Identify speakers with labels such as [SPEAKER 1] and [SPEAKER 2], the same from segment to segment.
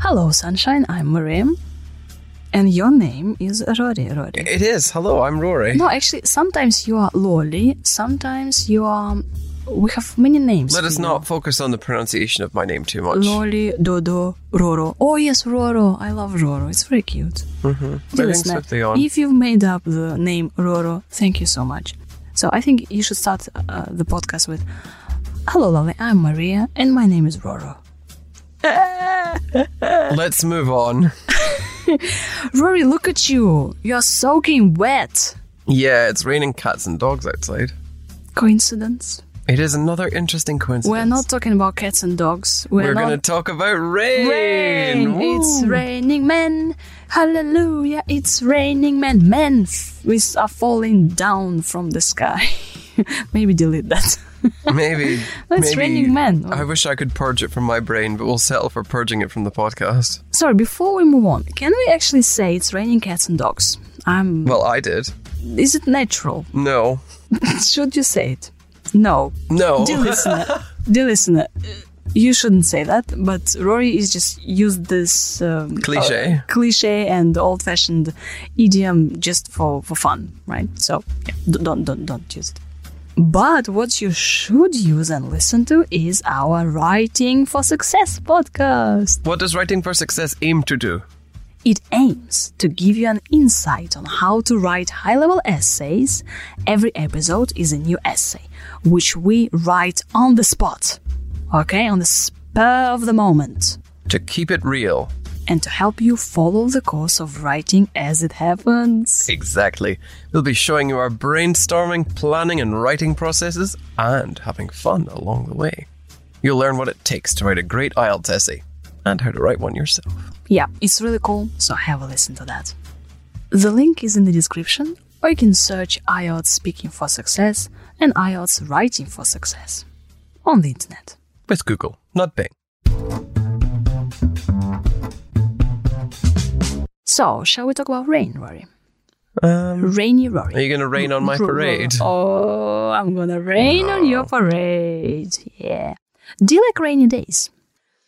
[SPEAKER 1] Hello, Sunshine. I'm Miriam. And your name is Rory. Rory.
[SPEAKER 2] It is. Hello, I'm Rory.
[SPEAKER 1] No, actually, sometimes you are Loli. Sometimes you are. We have many names.
[SPEAKER 2] Let us
[SPEAKER 1] you.
[SPEAKER 2] not focus on the pronunciation of my name too much.
[SPEAKER 1] Loli, Dodo, Roro. Oh yes, Roro. I love Roro. It's very cute.
[SPEAKER 2] Mm-hmm. Moving
[SPEAKER 1] listener,
[SPEAKER 2] swiftly on.
[SPEAKER 1] If you've made up the name Roro, thank you so much. So I think you should start uh, the podcast with Hello, Lolly. I'm Maria, and my name is Roro.
[SPEAKER 2] Let's move on.
[SPEAKER 1] Rory, look at you. You're soaking wet.
[SPEAKER 2] Yeah, it's raining cats and dogs outside.
[SPEAKER 1] Coincidence?
[SPEAKER 2] It is another interesting coincidence.
[SPEAKER 1] We're not talking about cats and dogs. We're,
[SPEAKER 2] We're
[SPEAKER 1] not.
[SPEAKER 2] going to talk about rain.
[SPEAKER 1] Rain.
[SPEAKER 2] Woo.
[SPEAKER 1] It's raining men. Hallelujah. It's raining men. Men f- we are falling down from the sky. Maybe delete that.
[SPEAKER 2] Maybe.
[SPEAKER 1] It's
[SPEAKER 2] maybe-
[SPEAKER 1] raining men.
[SPEAKER 2] I wish I could purge it from my brain, but we'll settle for purging it from the podcast.
[SPEAKER 1] Sorry, before we move on, can we actually say it's raining cats and dogs? I'm.
[SPEAKER 2] Well, I did.
[SPEAKER 1] is it natural?
[SPEAKER 2] No.
[SPEAKER 1] Should you say it? No.
[SPEAKER 2] No.
[SPEAKER 1] Dear listener, dear listener, you shouldn't say that. But Rory is just used this um,
[SPEAKER 2] Cliche.
[SPEAKER 1] uh, cliche and old-fashioned idiom just for, for fun, right? So yeah, don't don't don't use it. But what you should use and listen to is our Writing for Success podcast.
[SPEAKER 2] What does Writing for Success aim to do?
[SPEAKER 1] It aims to give you an insight on how to write high level essays. Every episode is a new essay, which we write on the spot, okay, on the spur of the moment,
[SPEAKER 2] To keep it real.
[SPEAKER 1] And to help you follow the course of writing as it happens.
[SPEAKER 2] Exactly. We'll be showing you our brainstorming, planning, and writing processes and having fun along the way. You'll learn what it takes to write a great IELTS essay and how to write one yourself.
[SPEAKER 1] Yeah, it's really cool, so have a listen to that. The link is in the description, or you can search IELTS Speaking for Success and IELTS Writing for Success on the internet.
[SPEAKER 2] With Google, not Bing.
[SPEAKER 1] So, shall we talk about rain, Rory?
[SPEAKER 2] Um,
[SPEAKER 1] Rainy Rory.
[SPEAKER 2] are you going to rain on my parade?
[SPEAKER 1] Oh, I'm gonna rain on your parade. Yeah. Do you like rainy days?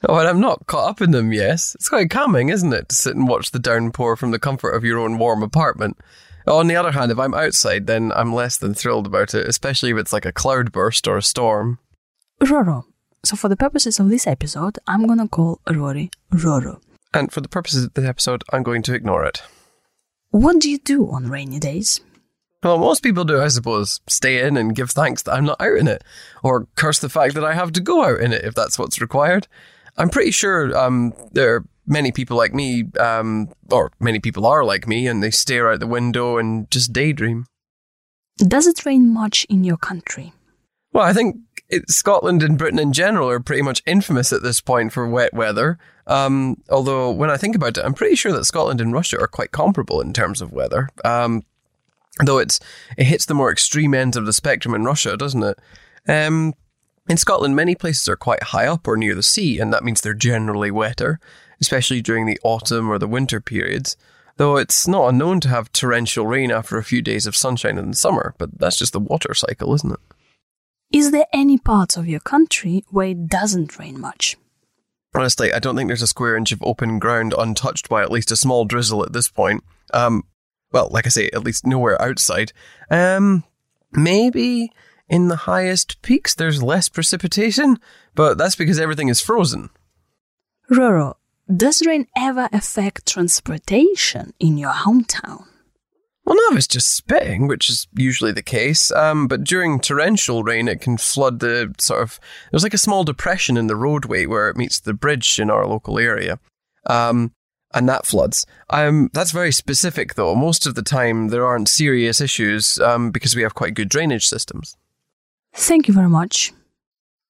[SPEAKER 2] Oh, and I'm not caught up in them, yes. It's quite calming, isn't it, to sit and watch the downpour from the comfort of your own warm apartment. On the other hand, if I'm outside, then I'm less than thrilled about it, especially if it's like a cloudburst or a storm.
[SPEAKER 1] Roro. So, for the purposes of this episode, I'm gonna call Rory Roro.
[SPEAKER 2] And for the purposes of this episode, I'm going to ignore it.
[SPEAKER 1] What do you do on rainy days?
[SPEAKER 2] Well, most people do, I suppose. Stay in and give thanks that I'm not out in it, or curse the fact that I have to go out in it if that's what's required. I'm pretty sure um, there are many people like me, um, or many people are like me, and they stare out the window and just daydream.
[SPEAKER 1] Does it rain much in your country?
[SPEAKER 2] Well, I think it, Scotland and Britain in general are pretty much infamous at this point for wet weather. Um, although, when I think about it, I'm pretty sure that Scotland and Russia are quite comparable in terms of weather. Um, though it's it hits the more extreme ends of the spectrum in Russia, doesn't it? Um, in Scotland, many places are quite high up or near the sea, and that means they're generally wetter, especially during the autumn or the winter periods. Though it's not unknown to have torrential rain after a few days of sunshine in the summer, but that's just the water cycle, isn't it?
[SPEAKER 1] Is there any part of your country where it doesn't rain much?
[SPEAKER 2] Honestly, I don't think there's a square inch of open ground untouched by at least a small drizzle at this point. Um, well, like I say, at least nowhere outside. Um, maybe in the highest peaks there's less precipitation, but that's because everything is frozen.
[SPEAKER 1] Roro, does rain ever affect transportation in your hometown?
[SPEAKER 2] Well, now it's just spitting, which is usually the case. Um, but during torrential rain, it can flood the sort of. There's like a small depression in the roadway where it meets the bridge in our local area. Um, and that floods. Um, that's very specific, though. Most of the time, there aren't serious issues um, because we have quite good drainage systems.
[SPEAKER 1] Thank you very much.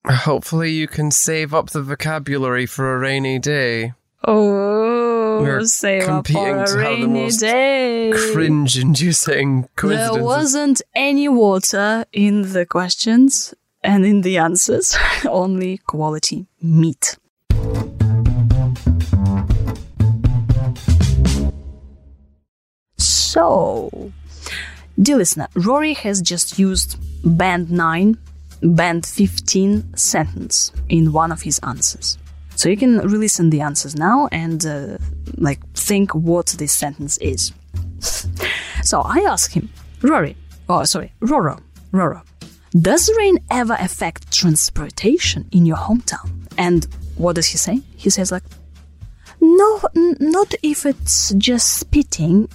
[SPEAKER 2] Hopefully, you can save up the vocabulary for a rainy day.
[SPEAKER 1] Oh,
[SPEAKER 2] We're
[SPEAKER 1] save up
[SPEAKER 2] competing
[SPEAKER 1] for a
[SPEAKER 2] to have the
[SPEAKER 1] rainy
[SPEAKER 2] most
[SPEAKER 1] day.
[SPEAKER 2] Cringe inducing coincidences.
[SPEAKER 1] There wasn't any water in the questions and in the answers, only quality meat. So, dear listener, Rory has just used Band 9 band 15 sentence in one of his answers. So you can really send the answers now and uh, like think what this sentence is. so I ask him, Rory, oh sorry, Roro, Roro, does rain ever affect transportation in your hometown? And what does he say? He says like, no, not if it's just spitting,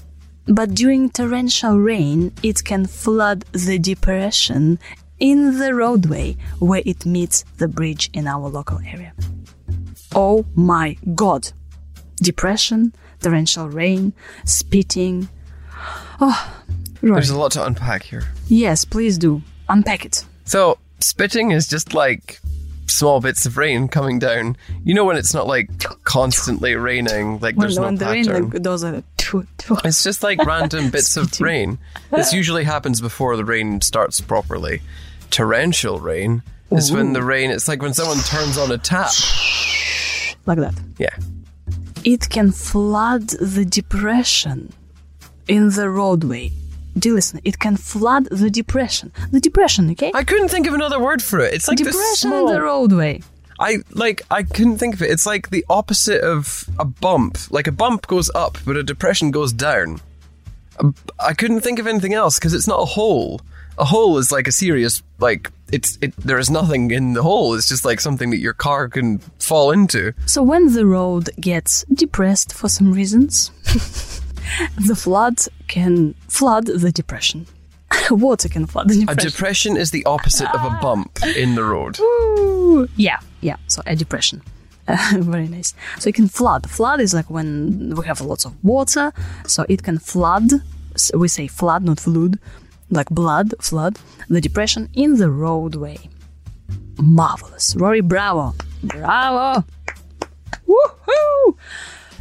[SPEAKER 1] but during torrential rain, it can flood the depression in the roadway where it meets the bridge in our local area. Oh my god! Depression, torrential rain, spitting. Oh.
[SPEAKER 2] There's a lot to unpack here.
[SPEAKER 1] Yes, please do. Unpack it.
[SPEAKER 2] So, spitting is just like small bits of rain coming down. You know when it's not like constantly raining, like there's
[SPEAKER 1] when
[SPEAKER 2] no
[SPEAKER 1] the rain
[SPEAKER 2] pattern.
[SPEAKER 1] like, those are
[SPEAKER 2] It's just like random bits of rain. This usually happens before the rain starts properly. Torrential rain is when the rain, it's like when someone turns on a tap.
[SPEAKER 1] Like that.
[SPEAKER 2] Yeah.
[SPEAKER 1] It can flood the depression in the roadway. Do you listen? It can flood the depression. The depression, okay?
[SPEAKER 2] I couldn't think of another word for it. It's like this
[SPEAKER 1] depression
[SPEAKER 2] small.
[SPEAKER 1] in the roadway.
[SPEAKER 2] I like. I couldn't think of it. It's like the opposite of a bump. Like a bump goes up, but a depression goes down. Um, I couldn't think of anything else because it's not a hole. A hole is like a serious like it's it. There is nothing in the hole. It's just like something that your car can fall into.
[SPEAKER 1] So when the road gets depressed for some reasons, the flood can flood the depression. Water can flood the
[SPEAKER 2] A
[SPEAKER 1] depression.
[SPEAKER 2] depression is the opposite of a ah. bump in the road.
[SPEAKER 1] Ooh. Yeah, yeah. So a depression. very nice. So it can flood. Flood is like when we have lots of water, so it can flood. We say flood, not flood, like blood, flood. The depression in the roadway. Marvelous, Rory. Bravo, bravo. Woohoo!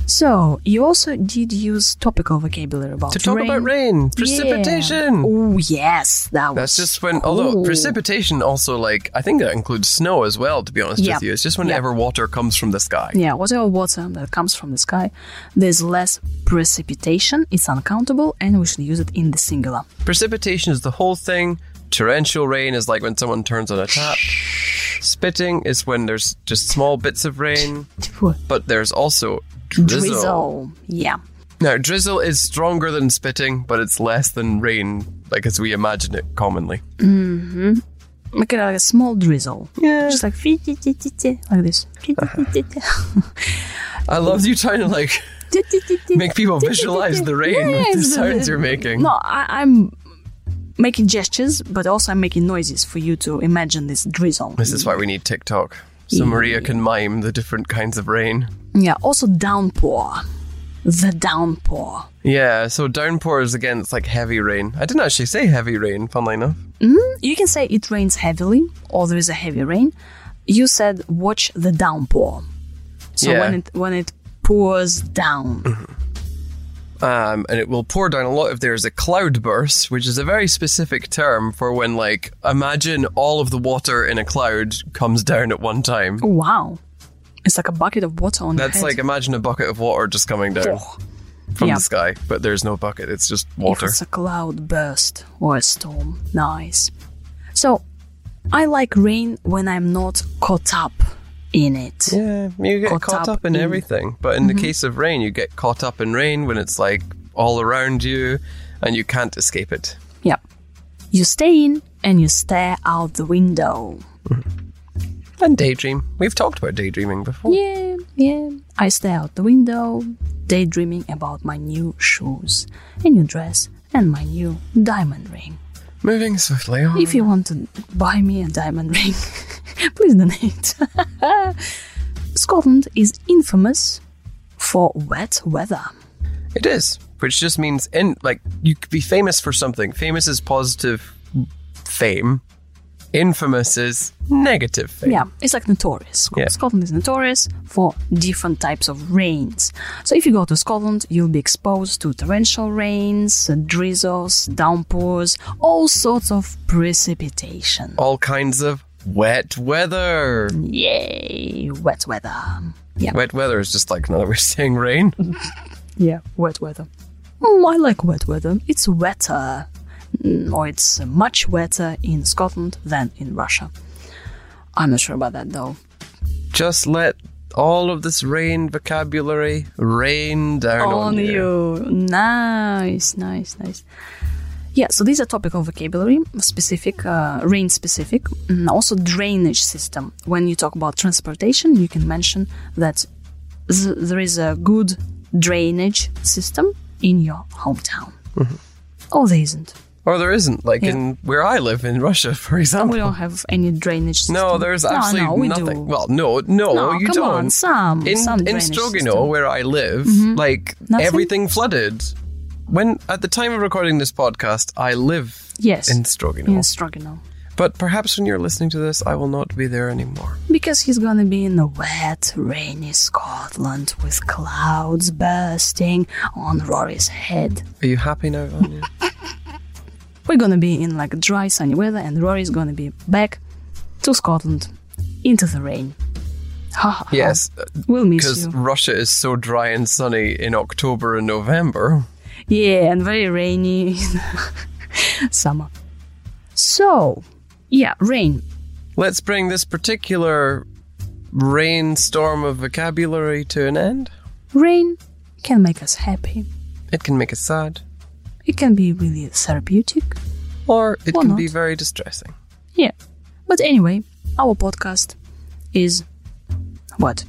[SPEAKER 1] So you also did use topical vocabulary about it.
[SPEAKER 2] To talk about rain, precipitation.
[SPEAKER 1] Oh yes, that was.
[SPEAKER 2] That's just when, although
[SPEAKER 1] cool.
[SPEAKER 2] precipitation also like I think that includes snow as well. To be honest
[SPEAKER 1] Yeah.
[SPEAKER 2] with you, it's just whenever water comes from the sky.
[SPEAKER 1] Yeah, whatever water that comes from the sky, there's less precipitation, it's uncountable, and we should use it in the singular.
[SPEAKER 2] Precipitation is the whole thing. Torrential rain is like when someone turns on a tap. Spitting is when there's just small bits of rain, but there's also drizzle.
[SPEAKER 1] Drizzle. Yeah.
[SPEAKER 2] Now, drizzle is stronger than spitting, but it's less than rain, like as we imagine it commonly.
[SPEAKER 1] Make it like a small drizzle.
[SPEAKER 2] Yeah.
[SPEAKER 1] Just like like this.
[SPEAKER 2] I love you trying to like make people visualize the rain
[SPEAKER 1] Yeah,
[SPEAKER 2] with the sounds you're making.
[SPEAKER 1] No, I, I'm making gestures, but also I'm making noises for you to imagine this drizzle.
[SPEAKER 2] This is why we need TikTok. So Maria can mime the different kinds of rain.
[SPEAKER 1] Yeah, also downpour. The downpour.
[SPEAKER 2] Yeah, so downpour is again, it's like heavy rain. I didn't actually say heavy rain, funnily enough.
[SPEAKER 1] You can say it rains heavily or there is a heavy rain. You said watch the downpour. So
[SPEAKER 2] Yeah.
[SPEAKER 1] when it when it pours down.
[SPEAKER 2] Um, and it will pour down a lot if there's a cloud burst, which is a very specific term for when, like, imagine all of the water in a cloud comes down at one time.
[SPEAKER 1] Wow. It's like a bucket of water on
[SPEAKER 2] That's like imagine a bucket of water just coming down
[SPEAKER 1] Oh,
[SPEAKER 2] from
[SPEAKER 1] yeah.
[SPEAKER 2] the sky, but there's no bucket, it's just
[SPEAKER 1] if
[SPEAKER 2] water.
[SPEAKER 1] it's a cloud burst or a storm. Nice. So I like rain when I'm not caught up in it.
[SPEAKER 2] Yeah, you get
[SPEAKER 1] Caught
[SPEAKER 2] caught,
[SPEAKER 1] up
[SPEAKER 2] up, in,
[SPEAKER 1] in-
[SPEAKER 2] everything. But in the mm-hmm. case of rain, you get caught up in rain when it's like all around you and you can't escape it.
[SPEAKER 1] Yep. You stay in and you stare out the window. Mm-hmm.
[SPEAKER 2] And daydream. We've talked about daydreaming before.
[SPEAKER 1] Yeah, yeah. I stare out the window, daydreaming about my new shoes, a new dress, and my new diamond ring.
[SPEAKER 2] Moving swiftly on.
[SPEAKER 1] If you want to buy me a diamond ring, please donate. Scotland is infamous for wet weather.
[SPEAKER 2] It is, which just means in like you could be famous for something. Famous is positive fame. Infamous is negative fame.
[SPEAKER 1] Yeah, it's like notorious.
[SPEAKER 2] Yeah.
[SPEAKER 1] Scotland is notorious for different types of rains. So if you go to Scotland, you'll be exposed to torrential rains, drizzles, downpours, all sorts of precipitation.
[SPEAKER 2] All kinds of wet weather.
[SPEAKER 1] Yay, wet weather. Yeah,
[SPEAKER 2] Wet weather is just like another way of saying rain.
[SPEAKER 1] yeah, wet weather. Mm, I like wet weather. It's wetter. Mm, or it's much wetter in Scotland than in Russia. I'm not sure about that though.
[SPEAKER 2] Just let all of this rain vocabulary rain down on,
[SPEAKER 1] on you. Nice, nice, nice. Yeah, so these are topical vocabulary, specific, uh, rain specific, and also drainage system. When you talk about transportation, you can mention that th- there is a good drainage system in your hometown.
[SPEAKER 2] Mm-hmm.
[SPEAKER 1] Or there isn't.
[SPEAKER 2] Or there isn't, like
[SPEAKER 1] Yeah.
[SPEAKER 2] in where I live in Russia, for example.
[SPEAKER 1] We don't have any drainage system.
[SPEAKER 2] No, there's
[SPEAKER 1] No,
[SPEAKER 2] absolutely
[SPEAKER 1] no, we
[SPEAKER 2] nothing.
[SPEAKER 1] do.
[SPEAKER 2] Well, no, no,
[SPEAKER 1] No,
[SPEAKER 2] you
[SPEAKER 1] come
[SPEAKER 2] don't.
[SPEAKER 1] on, some-
[SPEAKER 2] in
[SPEAKER 1] some
[SPEAKER 2] in
[SPEAKER 1] drainage
[SPEAKER 2] Strogano,
[SPEAKER 1] system. Mm-hmm.
[SPEAKER 2] where I live, like
[SPEAKER 1] Nothing?
[SPEAKER 2] everything flooded. When at the time of recording this podcast, I live
[SPEAKER 1] Yes.
[SPEAKER 2] in Strogano.
[SPEAKER 1] in Strogano.
[SPEAKER 2] But perhaps when you're listening to this, I will not be there anymore.
[SPEAKER 1] Because he's gonna be in the wet, rainy Scotland with clouds bursting on Rory's head.
[SPEAKER 2] Are you happy now, Vanya?
[SPEAKER 1] We're gonna be in like dry, sunny weather, and Rory's gonna be back to Scotland into the rain.
[SPEAKER 2] Yes,
[SPEAKER 1] we'll miss you. because.
[SPEAKER 2] Russia is so dry and sunny in October and November.
[SPEAKER 1] Yeah, and very rainy in summer. So, yeah, rain.
[SPEAKER 2] Let's bring this particular rainstorm of vocabulary to an end.
[SPEAKER 1] Rain can make us happy.
[SPEAKER 2] It can make us sad,
[SPEAKER 1] It can be really therapeutic.
[SPEAKER 2] or it
[SPEAKER 1] Or
[SPEAKER 2] can
[SPEAKER 1] not.
[SPEAKER 2] be very distressing.
[SPEAKER 1] Yeah. But anyway, our podcast is what?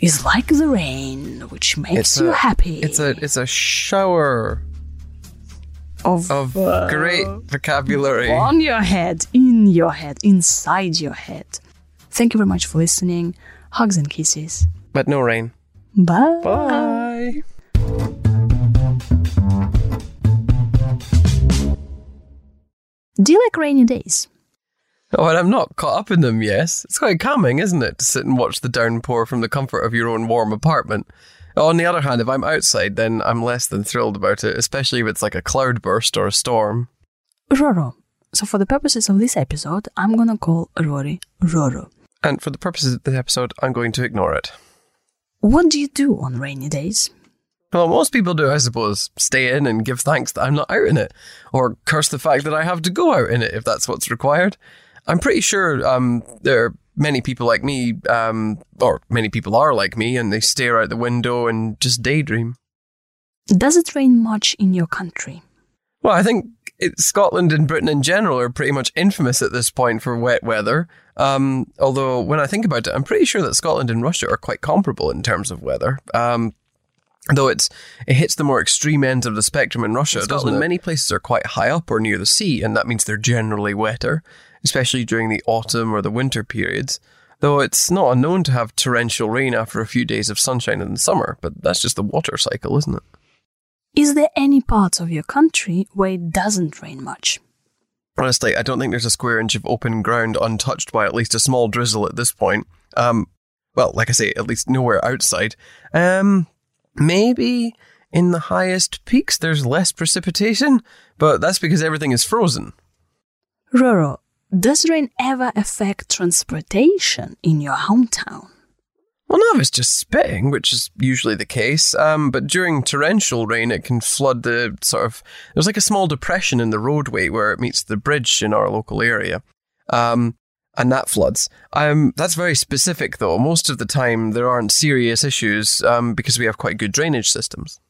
[SPEAKER 1] Is like the rain, which makes you
[SPEAKER 2] a,
[SPEAKER 1] happy.
[SPEAKER 2] It's a it's a shower
[SPEAKER 1] of,
[SPEAKER 2] of
[SPEAKER 1] uh,
[SPEAKER 2] great vocabulary.
[SPEAKER 1] on your head, in your head, inside your head. Thank you very much for listening. Hugs and kisses.
[SPEAKER 2] But no rain.
[SPEAKER 1] Bye.
[SPEAKER 2] Bye.
[SPEAKER 1] Do you like rainy days?
[SPEAKER 2] Oh, and I'm not caught up in them, yes. It's quite calming, isn't it, to sit and watch the downpour from the comfort of your own warm apartment. On the other hand, if I'm outside, then I'm less than thrilled about it, especially if it's like a cloudburst or a storm.
[SPEAKER 1] Roro. So for the purposes of this episode, I'm gonna call Rory Roro.
[SPEAKER 2] And for the purposes of this episode, I'm going to ignore it.
[SPEAKER 1] What do you do on rainy days?
[SPEAKER 2] Well, most people do, I suppose, stay in and give thanks that I'm not out in it, or curse the fact that I have to go out in it if that's what's required. I'm pretty sure um, there are many people like me, um, or many people are like me, and they stare out the window and just daydream.
[SPEAKER 1] Does it rain much in your country?
[SPEAKER 2] Well, I think it, Scotland and Britain in general are pretty much infamous at this point for wet weather. Um, although, when I think about it, I'm pretty sure that Scotland and Russia are quite comparable in terms of weather. Um, though it's it hits the more extreme ends of the spectrum in Russia, doesn't it? Many places are quite high up or near the sea, and that means they're generally wetter, especially during the autumn or the winter periods. Though it's not unknown to have torrential rain after a few days of sunshine in the summer, but that's just the water cycle, isn't it?
[SPEAKER 1] Is there any parts of your country where it doesn't rain much?
[SPEAKER 2] Honestly, I don't think there's a square inch of open ground untouched by at least a small drizzle at this point. Um, well, like I say, at least nowhere outside. Um, maybe in the highest peaks there's less precipitation, but that's because everything is frozen.
[SPEAKER 1] Roro, does rain ever affect transportation in your hometown?
[SPEAKER 2] Well, if it's just spitting, which is usually the case. Um, but during torrential rain, it can flood the sort of. There's like a small depression in the roadway where it meets the bridge in our local area. Um, and that floods. Um, that's very specific, though. Most of the time, there aren't serious issues um, because we have quite good drainage systems.